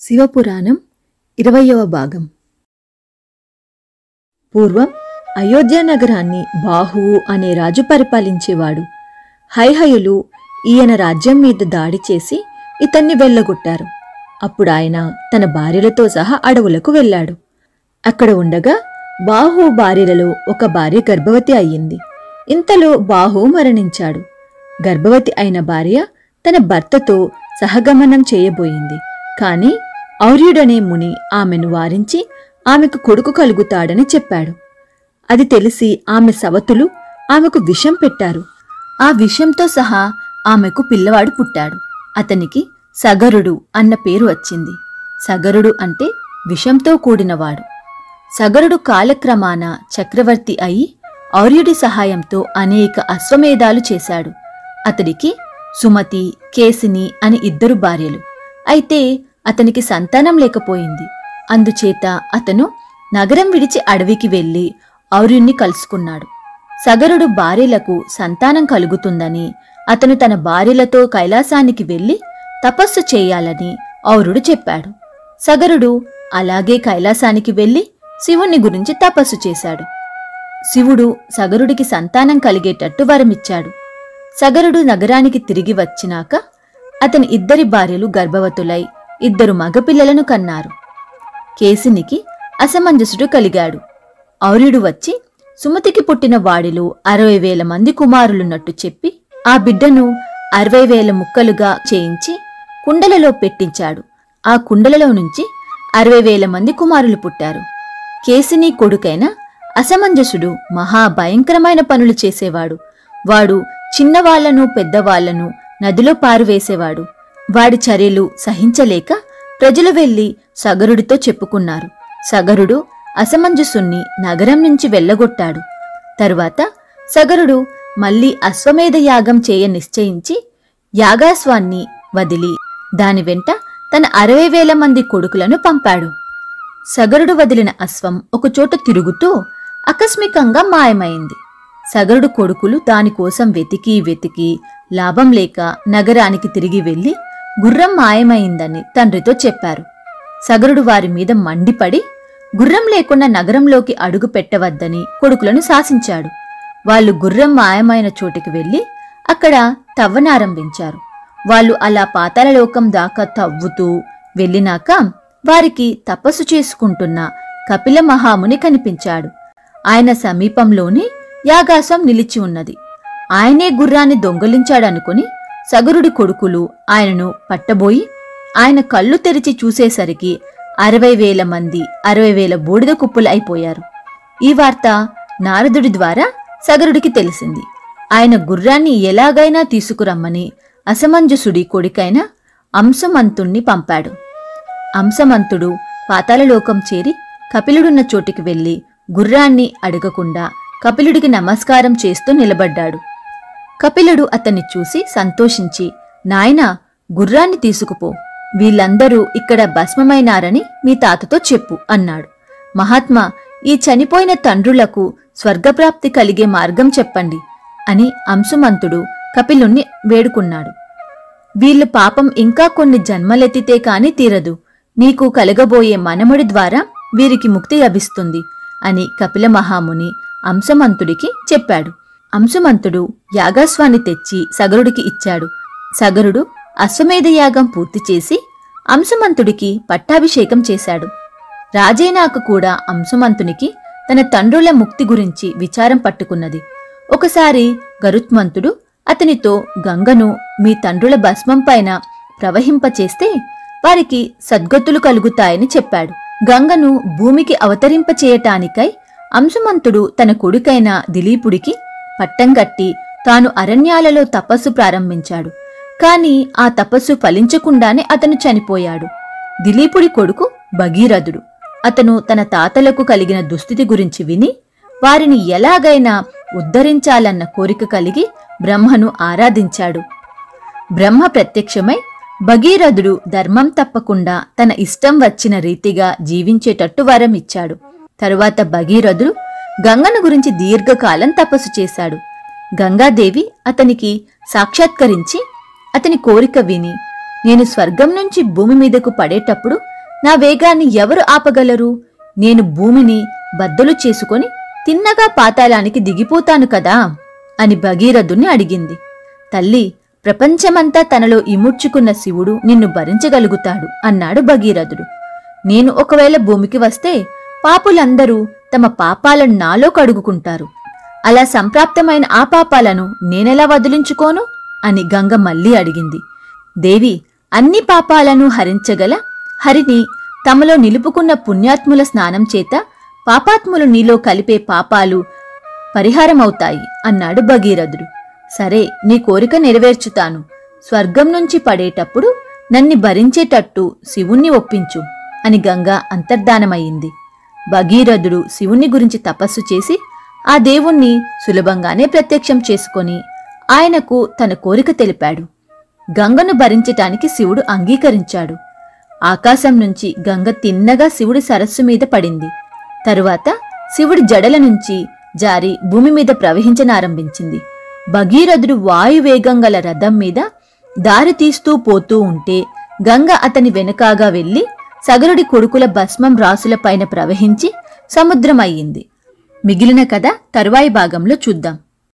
శివపురాణం ఇరవయవ భాగం. పూర్వం అయోధ్యానగరాన్ని బాహువు అనే రాజు పరిపాలించేవాడు. హైహయులు ఈయన రాజ్యం మీద దాడి చేసి ఇతన్ని వెళ్ళగొట్టారు అప్పుడు ఆయన తన భార్యలతో సహా అడవులకు వెళ్ళాడు. అక్కడ ఉండగా బాహు భార్యలలో ఒక భార్య గర్భవతి అయ్యింది. ఇంతలో బాహు మరణించాడు. గర్భవతి అయిన భార్య తన భర్తతో సహగమనం చేయబోయింది. కాని ఔర్యుడనే ముని ఆమెను వారించి ఆమెకు కొడుకు కలుగుతాడని చెప్పాడు. అది తెలిసి ఆమె సవతులు ఆమెకు విషం పెట్టారు. ఆ విషంతో సహా ఆమెకు పిల్లవాడు పుట్టాడు. అతనికి సగరుడు అన్న పేరు వచ్చింది. సగరుడు అంటే విషంతో కూడినవాడు. సగరుడు కాలక్రమాన చక్రవర్తి అయి ఔర్యుడి సహాయంతో అనేక అశ్వమేధాలు చేశాడు. అతడికి సుమతి కేసిని అని ఇద్దరు భార్యలు. అయితే అతనికి సంతానం లేకపోయింది. అందుచేత అతను నగరం విడిచి అడవికి వెళ్ళి ఔర్యుణ్ణి కలుసుకున్నాడు. సగరుడు భార్యలకు సంతానం కలుగుతుందని అతను తన భార్యలతో కైలాసానికి వెళ్ళి తపస్సు చేయాలని ఔరుడు చెప్పాడు. సగరుడు అలాగే కైలాసానికి వెళ్ళి శివుణ్ణి గురించి తపస్సు చేశాడు. శివుడు సగరుడికి సంతానం కలిగేటట్టు వరమిచ్చాడు. సగరుడు నగరానికి తిరిగి వచ్చినాక అతని ఇద్దరి భార్యలు గర్భవతులై ఇద్దరు మగపిల్లలను కన్నారు. కేసినికి అసమంజసుడు కలిగాడు. ఔర్యుడు వచ్చి సుమతికి పుట్టిన వాడిలో అరవై వేల మంది కుమారులున్నట్టు చెప్పి ఆ బిడ్డను అరవై వేల ముక్కలుగా చేయించి కుండలలో పెట్టించాడు. ఆ కుండలలో నుంచి అరవై వేల మంది కుమారులు పుట్టారు. కేసిని కొడుకైన అసమంజసుడు మహాభయంకరమైన పనులు చేసేవాడు. వాడు చిన్నవాళ్ళను పెద్దవాళ్ళను నదిలో పారువేసేవాడు. వాడి చర్యలు సహించలేక ప్రజలు వెళ్ళి సగరుడితో చెప్పుకున్నారు. సగరుడు అసమంజసుణ్ణి నగరం నుంచి వెళ్ళగొట్టాడు. తరువాత సగరుడు మళ్ళీ అశ్వమేధ యాగం చేయ నిశ్చయించి యాగాస్వాన్ని వదిలి దాని వెంట తన అరవై వేల మంది కొడుకులను పంపాడు. సగరుడు వదిలిన అశ్వం ఒకచోట తిరుగుతూ ఆకస్మికంగా మాయమైంది. సగరుడు కొడుకులు దానికోసం వెతికి వెతికి లాభం లేక నగరానికి తిరిగి వెళ్ళి గుర్రం మాయమైందని తండ్రితో చెప్పారు. సగరుడు వారి మీద మండిపడి గుర్రం లేకుండా నగరంలోకి అడుగు పెట్టవద్దని కొడుకులను శాసించాడు. వాళ్ళు గుర్రం మాయమైన చోటికి వెళ్ళి అక్కడ తవ్వనారంభించారు వాళ్ళు అలా పాతాళలోకం దాకా తవ్వుతూ వెళ్ళినాక వారికి తపస్సు చేసుకుంటున్న కపిల మహాముని కనిపించాడు. ఆయన సమీపంలోనే యాగాసం నిలిచి ఉన్నది. ఆయనే గుర్రాన్ని దొంగలించాడనుకుని సగరుడి కొడుకులు ఆయనను పట్టబోయి ఆయన కళ్ళు తెరిచి చూసేసరికి అరవై వేల మంది అరవై వేల బూడిద కుప్పలు అయిపోయారు ఈ వార్త నారదుడి ద్వారా సగరుడికి తెలిసింది. ఆయన గుర్రాన్ని ఎలాగైనా తీసుకురమ్మని అసమంజసుడి కొడుకైన అంశమంతుణ్ణి పంపాడు. అంశమంతుడు పాతాళలోకం చేరి కపిలుడున్న చోటికి వెళ్ళి గుర్రాన్ని అడగకుండా కపిలుడికి నమస్కారం చేస్తూ నిలబడ్డాడు. కపిలుడు అతన్ని చూసి సంతోషించి నాయనా గుర్రాన్ని తీసుకుపో. వీళ్ళందరూ ఇక్కడ భస్మమైనారని మీ తాతతో చెప్పు అన్నాడు. మహాత్మా ఈ చనిపోయిన తండ్రులకు స్వర్గప్రాప్తి కలిగే మార్గం చెప్పండి అని అంశుమంతుడు కపిలుణ్ణి వేడుకున్నాడు. వీళ్ళ పాపం ఇంకా కొన్ని జన్మలెత్తితే కాని తీరదు. నీకు కలగబోయే మనముడి ద్వారా వీరికి ముక్తి లభిస్తుంది అని కపిల మహాముని అంశమంతుడికి చెప్పాడు. అంశుమంతుడు యాగాస్వాన్ని తెచ్చి సగరుడికి ఇచ్చాడు. సగరుడు అశ్వమేధ యాగం పూర్తి చేసి అంశుమంతుడికి పట్టాభిషేకం చేశాడు. రాజైనాక కూడా అంశమంతునికి తన తండ్రుల ముక్తి గురించి విచారం పట్టుకున్నది. ఒకసారి గరుత్మంతుడు అతనితో గంగను మీ తండ్రుల భస్మం పైన ప్రవహింపచేస్తే వారికి సద్గతులు కలుగుతాయని చెప్పాడు. గంగను భూమికి అవతరింపచేయటానికై అంశుమంతుడు తన కొడుకైన దిలీపుడికి పట్టం కట్టి తాను అరణ్యాలలో తపస్సు ప్రారంభించాడు. కాని ఆ తపస్సు ఫలించకుండానే అతను చనిపోయాడు. దిలీపుడి కొడుకు భగీరథుడు. అతను తన తాతలకు కలిగిన దుస్థితి గురించి విని వారిని ఎలాగైనా ఉద్ధరించాలన్న కోరిక కలిగి బ్రహ్మను ఆరాధించాడు. బ్రహ్మ ప్రత్యక్షమై భగీరథుడు ధర్మం తప్పకుండా తన ఇష్టం వచ్చిన రీతిగా జీవించేటట్టు వరం ఇచ్చాడు. తరువాత భగీరథుడు గంగను గురించి దీర్ఘకాలం తపస్సు చేశాడు. గంగాదేవి అతనికి సాక్షాత్కరించి అతని కోరిక విని నేను స్వర్గం నుంచి భూమి మీదకు పడేటప్పుడు నా వేగాన్ని ఎవరు ఆపగలరు? నేను భూమిని బద్దలు చేసుకొని తిన్నగా పాతాళానికి దిగిపోతాను కదా అని భగీరథుణ్ణి అడిగింది. తల్లి ప్రపంచమంతా తనలో ఇముడ్చుకున్న శివుడు నిన్ను భరించగలుగుతాడు అన్నాడు భగీరథుడు. నేను ఒకవేళ భూమికి వస్తే పాపులందరూ తమ పాపాలను నాలో కడుగుకుంటారు. అలా సంప్రాప్తమైన ఆ పాపాలను నేనెలా వదిలించుకోను? అని గంగ మళ్ళీ అడిగింది. దేవి అన్ని పాపాలను హరించగల హరిని తమలో నిలుపుకున్న పుణ్యాత్ముల స్నానం చేత పాపాత్ములు నీలో కలిపే పాపాలు పరిహారమవుతాయి అన్నాడు భగీరథుడు. సరే నీ కోరిక నెరవేర్చుతాను. స్వర్గం నుంచి పడేటప్పుడు నన్ని భరించేటట్టు శివుణ్ణి ఒప్పించు అని గంగా అంతర్ధానమయ్యింది. భగీరథుడు శివుణ్ణి గురించి తపస్సు చేసి ఆ దేవుణ్ణి సులభంగానే ప్రత్యక్షం చేసుకొని ఆయనకు తన కోరిక తెలిపాడు. గంగను భరించటానికి శివుడు అంగీకరించాడు. ఆకాశం నుంచి గంగ తిన్నగా శివుడి సరస్సు మీద పడింది. తరువాత శివుడి జడల నుంచి జారి భూమి మీద ప్రవహించనారంభించింది. భగీరథుడు వాయువేగం గల రథం మీద దారి తీస్తూ పోతూ ఉంటే గంగ అతని వెనుకాగా వెళ్ళి సగరుడి కొడుకుల భస్మం రాసులపైన ప్రవహించి సముద్రమయ్యింది. మిగిలిన కథ తరువాయి భాగంలో చూద్దాం.